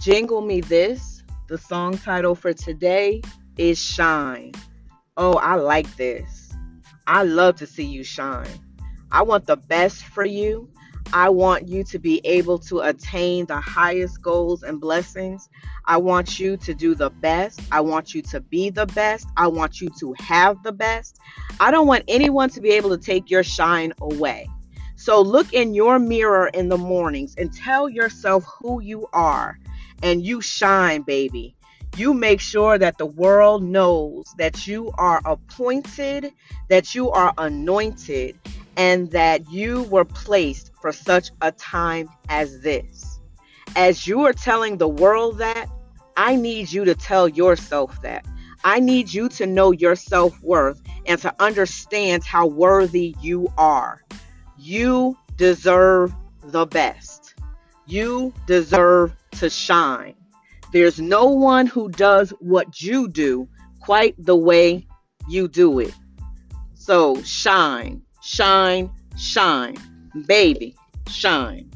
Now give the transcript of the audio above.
Jingle Me This, the song title for today is Shine. Oh, I like this. I love to see you shine. I want the best for you. I want you to be able to attain the highest goals and blessings. I want you to do the best. I want you to be the best. I want you to have the best. I don't want anyone to be able to take your shine away. So look in your mirror in the mornings and tell yourself who you are. And you shine, baby. You make sure that the world knows that you are appointed, that you are anointed, and that you were placed for such a time as this. As you are telling the world that, I need you to tell yourself that. I need you to know your self worth and to understand how worthy you are. You deserve the best. You deserve to shine. There's no one who does what you do quite the way you do it. So shine shine, shine. Baby, shine.